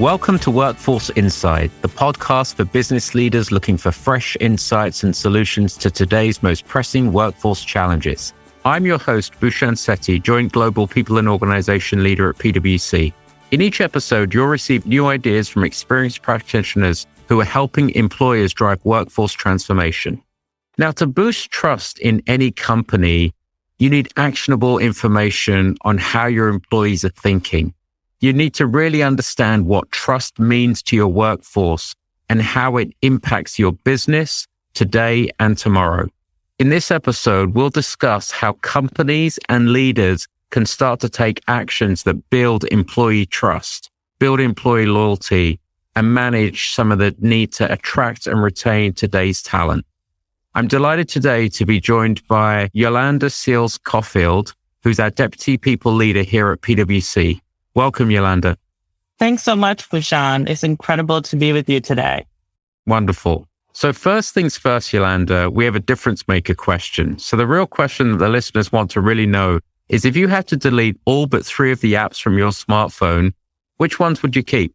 Welcome to Workforce Insight, the podcast for business leaders looking for fresh insights and solutions to today's most pressing workforce challenges. I'm your host, Bhushan Sethi, Joint Global People and Organization Leader at PwC. In each episode, you'll receive new ideas from experienced practitioners who are helping employers drive workforce transformation. Now, to boost trust in any company, you need actionable information on how your employees are thinking. You need to really understand what trust means to your workforce and how it impacts your business today and tomorrow. In this episode, we'll discuss how companies and leaders can start to take actions that build employee trust, build employee loyalty, and manage some of the need to attract and retain today's talent. I'm delighted today to be joined by Yolanda Seals Coffield, who's our Deputy People Leader here at PwC. Welcome, Yolanda. Thanks so much, Bhushan. It's incredible to be with you today. Wonderful. So first things first, Yolanda, we have a difference maker question. So the real question that the listeners want to really know is if you had to delete all but three of the apps from your smartphone, which ones would you keep?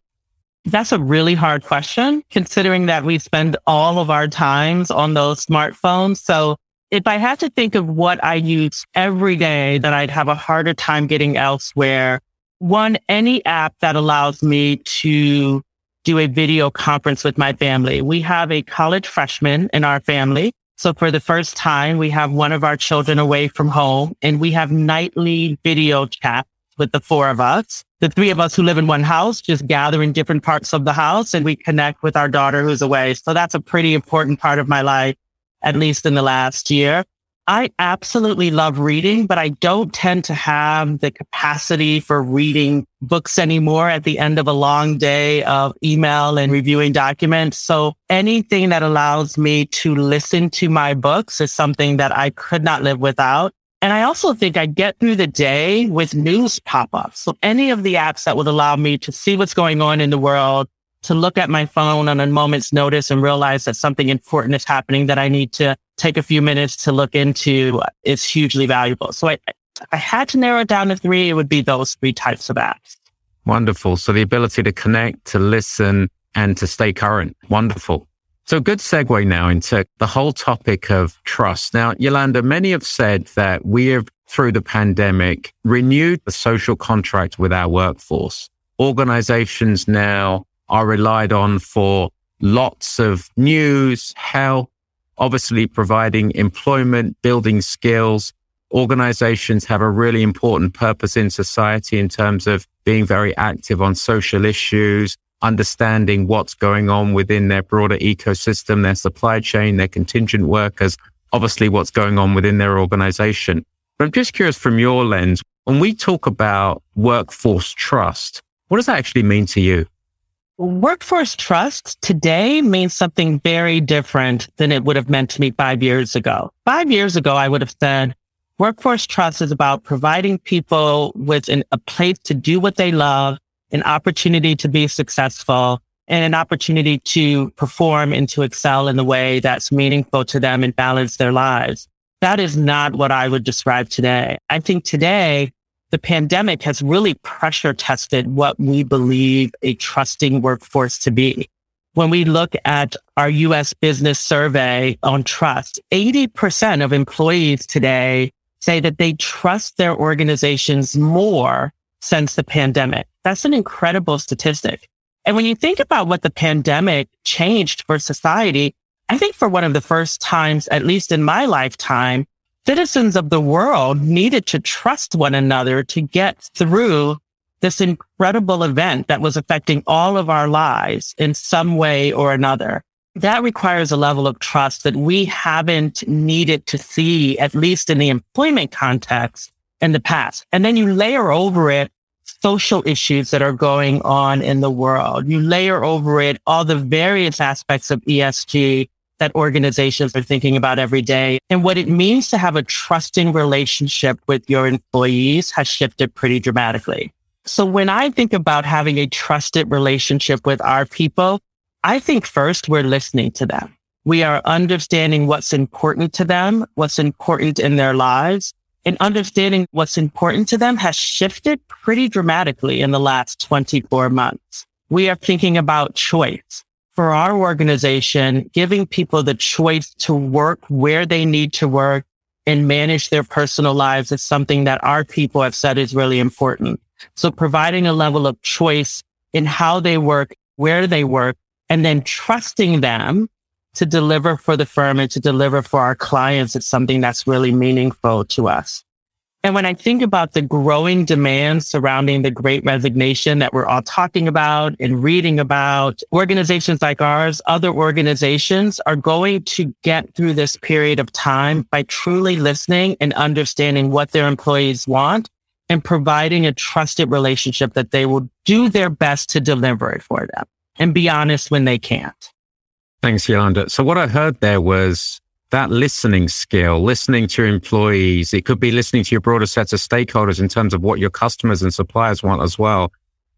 That's a really hard question considering that we spend all of our times on those smartphones. So if I had to think of what I use every day that I'd have a harder time getting elsewhere, one, any app that allows me to do a video conference with my family. We have a college freshman in our family. So for the first time, we have one of our children away from home and we have nightly video chat with the four of us. The three of us who live in one house just gather in different parts of the house and we connect with our daughter who's away. So that's a pretty important part of my life, at least in the last year. I absolutely love reading, but I don't tend to have the capacity for reading books anymore at the end of a long day of email and reviewing documents. So anything that allows me to listen to my books is something that I could not live without. And I also think I get through the day with news pop-ups. So any of the apps that would allow me to see what's going on in the world, to look at my phone on a moment's notice and realize that something important is happening that I need to take a few minutes to look into is hugely valuable. So I, I had to narrow it down to three. It would be those three types of apps. Wonderful. So the ability to connect, to listen and to stay current. Wonderful. So good segue now into the whole topic of trust. Now, Yolanda, many have said that we have through the pandemic renewed the social contract with our workforce. Organizations now are relied on for lots of news, health, obviously providing employment, building skills. Organizations have a really important purpose in society in terms of being very active on social issues, understanding what's going on within their broader ecosystem, their supply chain, their contingent workers, obviously what's going on within their organization. But I'm just curious from your lens, when we talk about workforce trust, what does that actually mean to you? Workforce trust today means something very different than it would have meant to me five years ago. Five years ago, I would have said workforce trust is about providing people with an, a place to do what they love, an opportunity to be successful, and an opportunity to perform and to excel in the way that's meaningful to them and balance their lives. That is not what I would describe today. I think today the pandemic has really pressure tested what we believe a trusting workforce to be. When we look at our US business survey on trust, 80% of employees today say that they trust their organizations more since the pandemic. That's an incredible statistic. And when you think about what the pandemic changed for society, I think for one of the first times, at least in my lifetime, citizens of the world needed to trust one another to get through this incredible event that was affecting all of our lives in some way or another. That requires a level of trust that we haven't needed to see, at least in the employment context in the past. And then you layer over it social issues that are going on in the world. You layer over it all the various aspects of ESG that organizations are thinking about every day. And what it means to have a trusting relationship with your employees has shifted pretty dramatically. So when I think about having a trusted relationship with our people, I think first we're listening to them. We are understanding what's important to them, what's important in their lives and understanding what's important to them has shifted pretty dramatically in the last 24 months. we are thinking about choice. For our organization, giving people the choice to work where they need to work and manage their personal lives is something that our people have said is really important. So providing a level of choice in how they work, where they work, and then trusting them to deliver for the firm and to deliver for our clients is something that's really meaningful to us. And when I think about the growing demand surrounding the great resignation that we're all talking about and reading about, organizations like ours, other organizations are going to get through this period of time by truly listening and understanding what their employees want and providing a trusted relationship that they will do their best to deliver it for them and be honest when they can't. Thanks, Yolanda. So what I heard there was that listening skill, listening to employees. It could be listening to your broader set of stakeholders in terms of what your customers and suppliers want as well,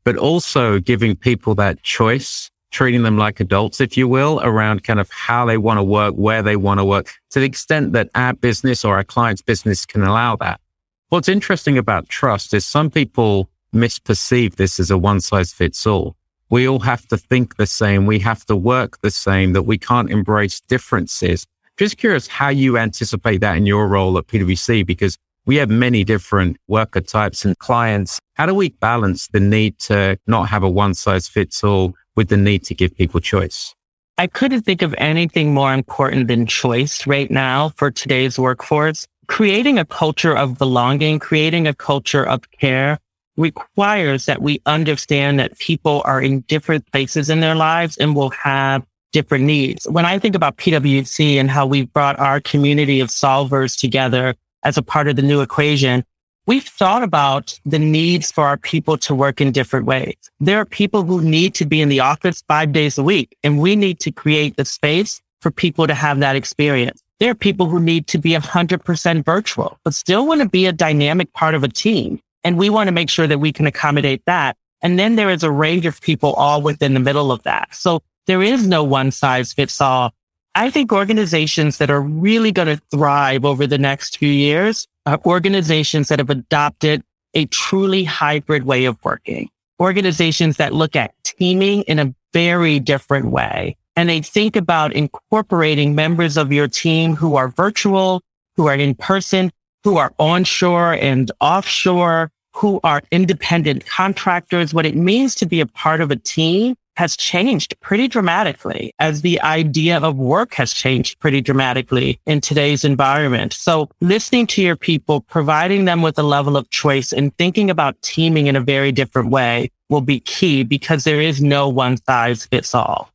but also giving people that choice, treating them like adults, if you will, around kind of how they want to work, where they want to work to the extent that our business or our client's business can allow that. What's interesting about trust is some people misperceive this as a one size fits all. We all have to think the same. We have to work the same, that we can't embrace differences. Just curious how you anticipate that in your role at PwC, because we have many different worker types and clients. How do we balance the need to not have a one size fits all with the need to give people choice? I couldn't think of anything more important than choice right now for today's workforce. Creating a culture of belonging, creating a culture of care requires that we understand that people are in different places in their lives and will have different needs. When I think about PwC and how we've brought our community of solvers together as a part of the new equation, we've thought about the needs for our people to work in different ways. There are people who need to be in the office five days a week, and we need to create the space for people to have that experience. There are people who need to be 100% virtual, but still want to be a dynamic part of a team. And we want to make sure that we can accommodate that. And then there is a range of people all within the middle of that. So there is no one size fits all. I think organizations that are really going to thrive over the next few years are organizations that have adopted a truly hybrid way of working, organizations that look at teaming in a very different way. And they think about incorporating members of your team who are virtual, who are in person, who are onshore and offshore, who are independent contractors, what it means to be a part of a team has changed pretty dramatically as the idea of work has changed pretty dramatically in today's environment. So listening to your people, providing them with a level of choice and thinking about teaming in a very different way will be key because there is no one size fits all.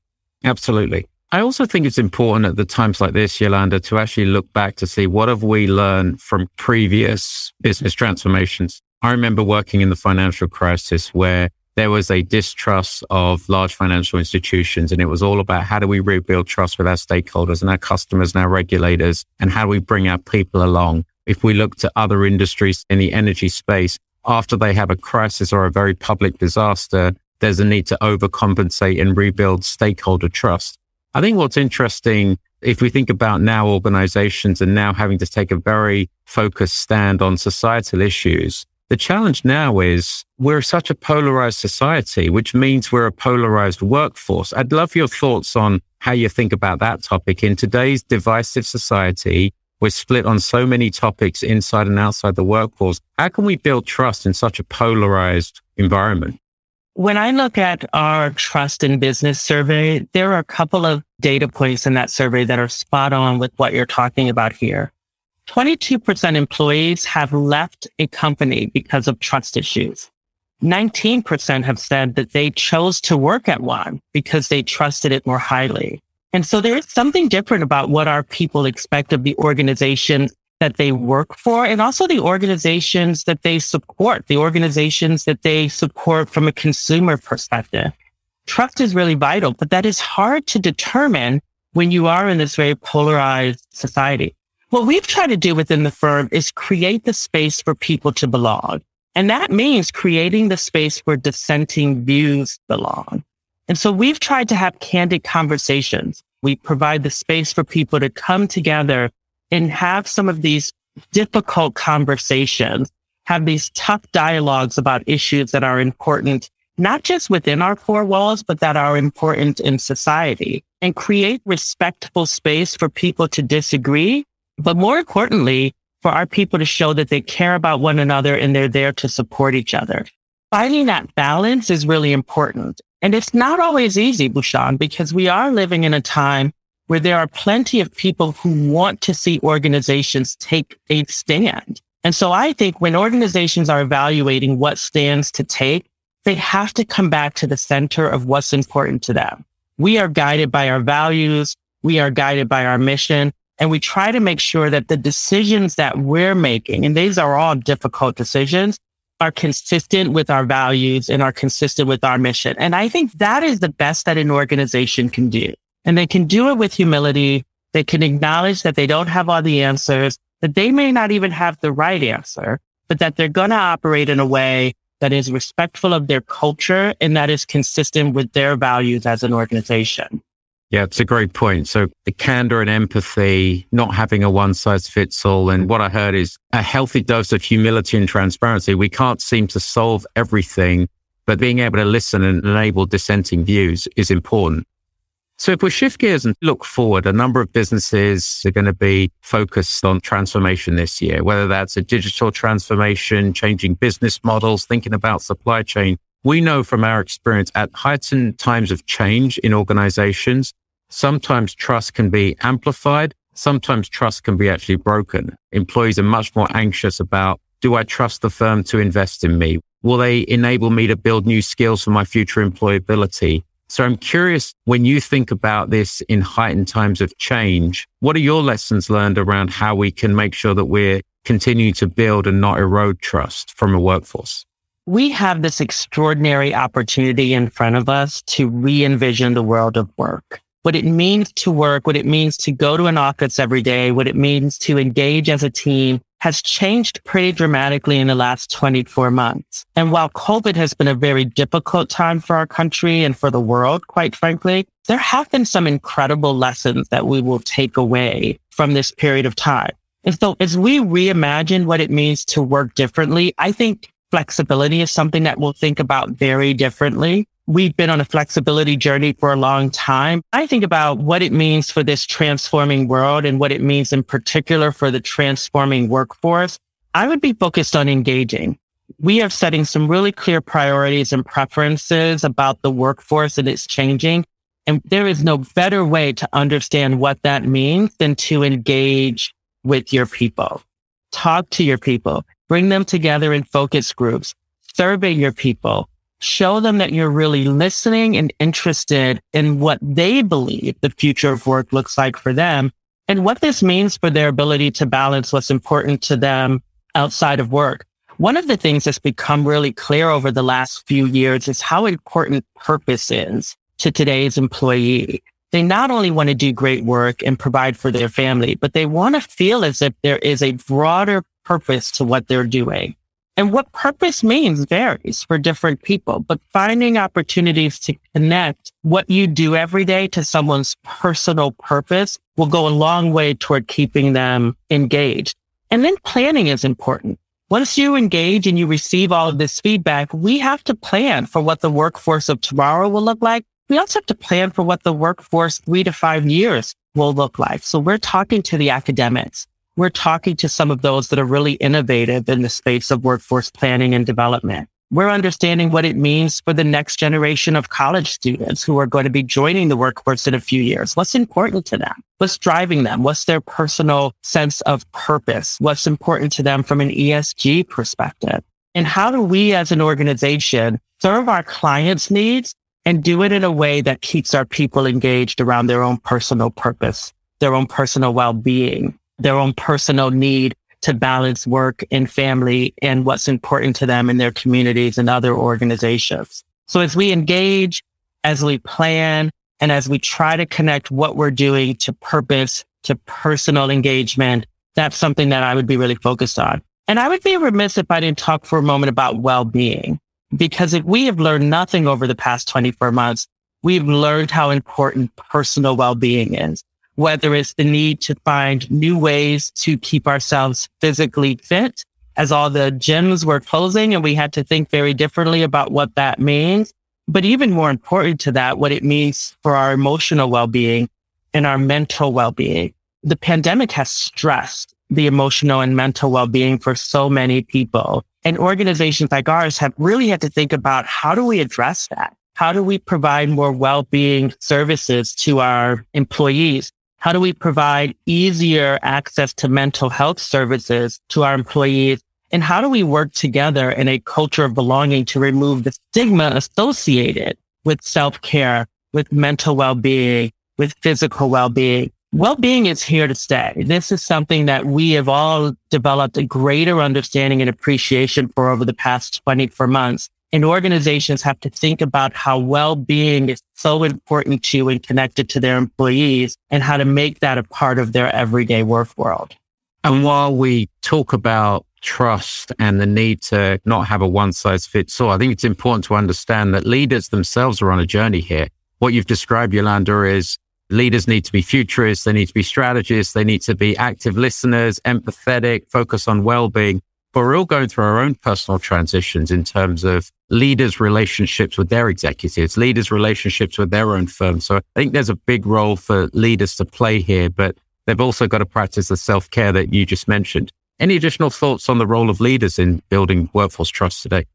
Absolutely. I also think it's important at the times like this, Yolanda, to actually look back to see what have we learned from previous business transformations. I remember working in the financial crisis where there was a distrust of large financial institutions. And it was all about how do we rebuild trust with our stakeholders and our customers and our regulators? And how do we bring our people along? If we look to other industries in the energy space, after they have a crisis or a very public disaster, there's a need to overcompensate and rebuild stakeholder trust. I think what's interesting, if we think about now organizations and now having to take a very focused stand on societal issues, the challenge now is we're such a polarized society, which means we're a polarized workforce. I'd love your thoughts on how you think about that topic. In today's divisive society, we're split on so many topics inside and outside the workforce. How can we build trust in such a polarized environment? When I look at our trust in business survey, there are a couple of data points in that survey that are spot on with what you're talking about here. 22% employees have left a company because of trust issues. 19% have said that they chose to work at one because they trusted it more highly. And so there is something different about what our people expect of the organization that they work for and also the organizations that they support, the organizations that they support from a consumer perspective. Trust is really vital, but that is hard to determine when you are in this very polarized society. What we've tried to do within the firm is create the space for people to belong. And that means creating the space where dissenting views belong. And so we've tried to have candid conversations. We provide the space for people to come together and have some of these difficult conversations, have these tough dialogues about issues that are important not just within our four walls, but that are important in society and create respectful space for people to disagree. But more importantly, for our people to show that they care about one another and they're there to support each other. Finding that balance is really important. And it's not always easy, Bhushan, because we are living in a time where there are plenty of people who want to see organizations take a stand. And so I think when organizations are evaluating what stands to take, they have to come back to the center of what's important to them. We are guided by our values. We are guided by our mission. And we try to make sure that the decisions that we're making, and these are all difficult decisions, are consistent with our values and are consistent with our mission. And I think that is the best that an organization can do. And they can do it with humility. They can acknowledge that they don't have all the answers, that they may not even have the right answer, but that they're going to operate in a way that is respectful of their culture and that is consistent with their values as an organization. Yeah, it's a great point. So the candor and empathy, not having a one size fits all. And what I heard is a healthy dose of humility and transparency. We can't seem to solve everything, but being able to listen and enable dissenting views is important. So if we shift gears and look forward, a number of businesses are going to be focused on transformation this year, whether that's a digital transformation, changing business models, thinking about supply chain. We know from our experience at heightened times of change in organizations, sometimes trust can be amplified. Sometimes trust can be actually broken. Employees are much more anxious about, do I trust the firm to invest in me? Will they enable me to build new skills for my future employability? So I'm curious when you think about this in heightened times of change, what are your lessons learned around how we can make sure that we're continuing to build and not erode trust from a workforce? We have this extraordinary opportunity in front of us to re envision the world of work. What it means to work, what it means to go to an office every day, what it means to engage as a team, has changed pretty dramatically in the last 24 months. And while COVID has been a very difficult time for our country and for the world, quite frankly, there have been some incredible lessons that we will take away from this period of time. And so as we reimagine what it means to work differently, I think flexibility is something that we'll think about very differently we've been on a flexibility journey for a long time. I think about what it means for this transforming world and what it means in particular for the transforming workforce. I would be focused on engaging. We are setting some really clear priorities and preferences about the workforce and it's changing. And there is no better way to understand what that means than to engage with your people. Talk to your people, bring them together in focus groups, survey your people, show them that you're really listening and interested in what they believe the future of work looks like for them and what this means for their ability to balance what's important to them outside of work. One of the things that's become really clear over the last few years is how important purpose is to today's employee. They not only want to do great work and provide for their family, but they want to feel as if there is a broader purpose to what they're doing. And what purpose means varies for different people, but finding opportunities to connect what you do every day to someone's personal purpose will go a long way toward keeping them engaged. And then planning is important. Once you engage and you receive all of this feedback, we have to plan for what the workforce of tomorrow will look like. We also have to plan for what the workforce three to five years will look like. So we're talking to the academics we're talking to some of those that are really innovative in the space of workforce planning and development. We're understanding what it means for the next generation of college students who are going to be joining the workforce in a few years. What's important to them? What's driving them? What's their personal sense of purpose? What's important to them from an ESG perspective? And how do we as an organization serve our clients' needs and do it in a way that keeps our people engaged around their own personal purpose, their own personal well-being, their own personal need to balance work and family and what's important to them in their communities and other organizations. So as we engage, as we plan, and as we try to connect what we're doing to purpose, to personal engagement, that's something that I would be really focused on. And I would be remiss if I didn't talk for a moment about well-being, because if we have learned nothing over the past 24 months, we've learned how important personal well-being is whether it's the need to find new ways to keep ourselves physically fit as all the gyms were closing and we had to think very differently about what that means. But even more important to that, what it means for our emotional well-being and our mental well-being. The pandemic has stressed the emotional and mental well-being for so many people. And organizations like ours have really had to think about how do we address that? How do we provide more well-being services to our employees? How do we provide easier access to mental health services to our employees? And how do we work together in a culture of belonging to remove the stigma associated with self-care, with mental well-being, with physical well-being? Well-being is here to stay. This is something that we have all developed a greater understanding and appreciation for over the past 24 months. And organizations have to think about how well-being is so important to and connected to their employees and how to make that a part of their everyday work world. And while we talk about trust and the need to not have a one size fits all, I think it's important to understand that leaders themselves are on a journey here. What you've described, Yolanda, is leaders need to be futurists. They need to be strategists. They need to be active listeners, empathetic, focus on well-being. But we're all going through our own personal transitions in terms of leaders' relationships with their executives, leaders' relationships with their own firms. So I think there's a big role for leaders to play here, but they've also got to practice the self care that you just mentioned. Any additional thoughts on the role of leaders in building workforce trust today?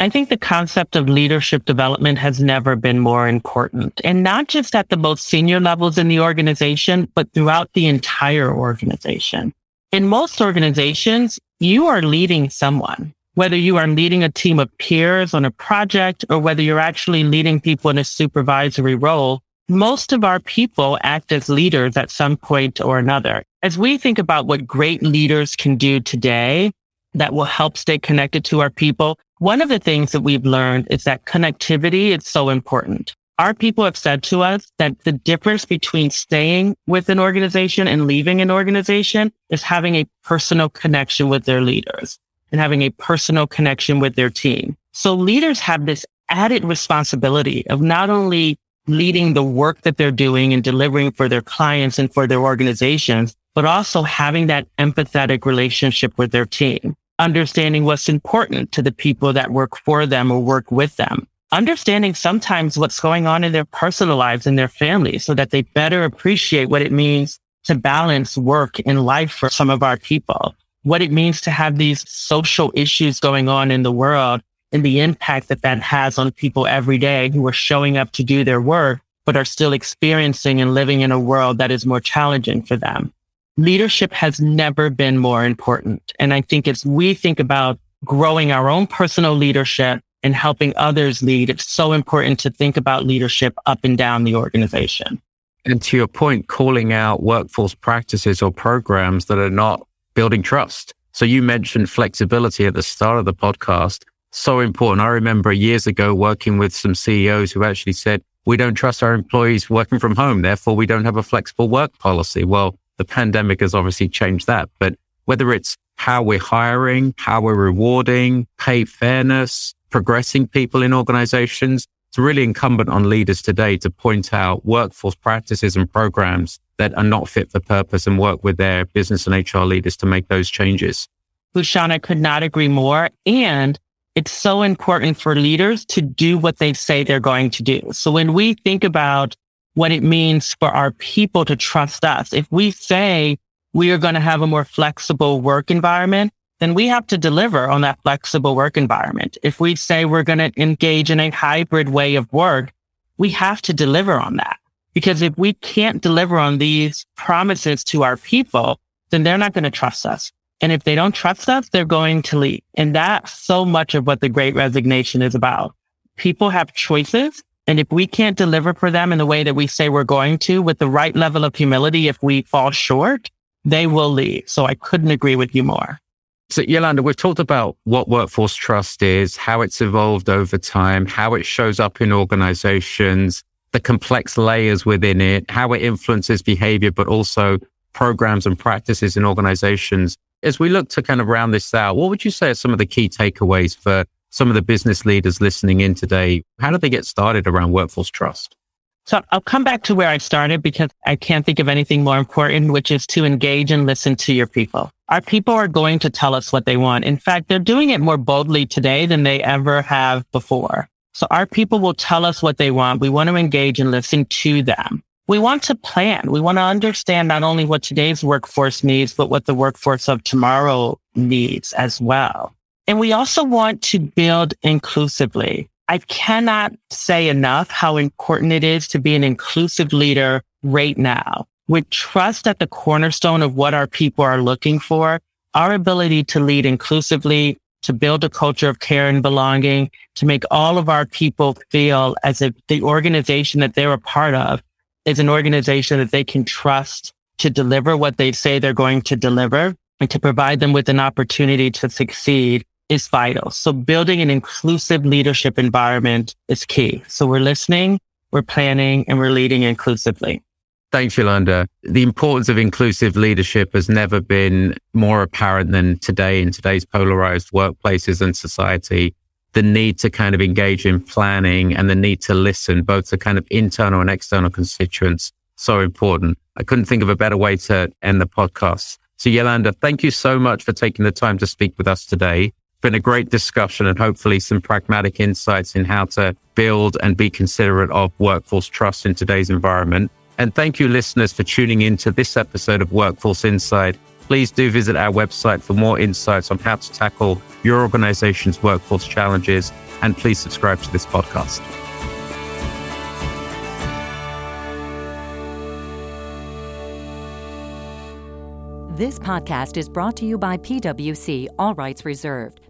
I think the concept of leadership development has never been more important and not just at the most senior levels in the organization, but throughout the entire organization. In most organizations, you are leading someone, whether you are leading a team of peers on a project or whether you're actually leading people in a supervisory role. Most of our people act as leaders at some point or another. As we think about what great leaders can do today that will help stay connected to our people, one of the things that we've learned is that connectivity is so important. Our people have said to us that the difference between staying with an organization and leaving an organization is having a personal connection with their leaders and having a personal connection with their team. So leaders have this added responsibility of not only leading the work that they're doing and delivering for their clients and for their organizations, but also having that empathetic relationship with their team, understanding what's important to the people that work for them or work with them, understanding sometimes what's going on in their personal lives and their families so that they better appreciate what it means to balance work and life for some of our people, what it means to have these social issues going on in the world and the impact that that has on people every day who are showing up to do their work, but are still experiencing and living in a world that is more challenging for them. Leadership has never been more important. And I think as we think about growing our own personal leadership and helping others lead, it's so important to think about leadership up and down the organization. And to your point, calling out workforce practices or programs that are not building trust. So you mentioned flexibility at the start of the podcast so important. I remember years ago working with some CEOs who actually said, we don't trust our employees working from home. Therefore, we don't have a flexible work policy. Well, the pandemic has obviously changed that. But whether it's how we're hiring, how we're rewarding, pay fairness, progressing people in organizations, it's really incumbent on leaders today to point out workforce practices and programs that are not fit for purpose and work with their business and HR leaders to make those changes. Bhushan, I could not agree more. And it's so important for leaders to do what they say they're going to do. So when we think about what it means for our people to trust us, if we say we are going to have a more flexible work environment, then we have to deliver on that flexible work environment. If we say we're going to engage in a hybrid way of work, we have to deliver on that. Because if we can't deliver on these promises to our people, then they're not going to trust us. And if they don't trust us, they're going to leave. And that's so much of what the great resignation is about. People have choices. And if we can't deliver for them in the way that we say we're going to with the right level of humility, if we fall short, they will leave. So I couldn't agree with you more. So Yolanda, we've talked about what workforce trust is, how it's evolved over time, how it shows up in organizations, the complex layers within it, how it influences behavior, but also programs and practices in organizations. As we look to kind of round this out, what would you say are some of the key takeaways for some of the business leaders listening in today? How do they get started around workforce trust? So I'll come back to where I started because I can't think of anything more important, which is to engage and listen to your people. Our people are going to tell us what they want. In fact, they're doing it more boldly today than they ever have before. So our people will tell us what they want. We want to engage and listen to them. We want to plan. We want to understand not only what today's workforce needs, but what the workforce of tomorrow needs as well. And we also want to build inclusively. I cannot say enough how important it is to be an inclusive leader right now. With trust at the cornerstone of what our people are looking for, our ability to lead inclusively, to build a culture of care and belonging, to make all of our people feel as if the organization that they're a part of is an organization that they can trust to deliver what they say they're going to deliver and to provide them with an opportunity to succeed is vital. So building an inclusive leadership environment is key. So we're listening, we're planning, and we're leading inclusively. Thanks, Yolanda. The importance of inclusive leadership has never been more apparent than today in today's polarized workplaces and society. The need to kind of engage in planning and the need to listen, both to kind of internal and external constituents, so important. I couldn't think of a better way to end the podcast. So, Yolanda, thank you so much for taking the time to speak with us today been a great discussion and hopefully some pragmatic insights in how to build and be considerate of workforce trust in today's environment. And thank you, listeners, for tuning in to this episode of Workforce Insight. Please do visit our website for more insights on how to tackle your organization's workforce challenges. And please subscribe to this podcast. This podcast is brought to you by PwC, all rights reserved.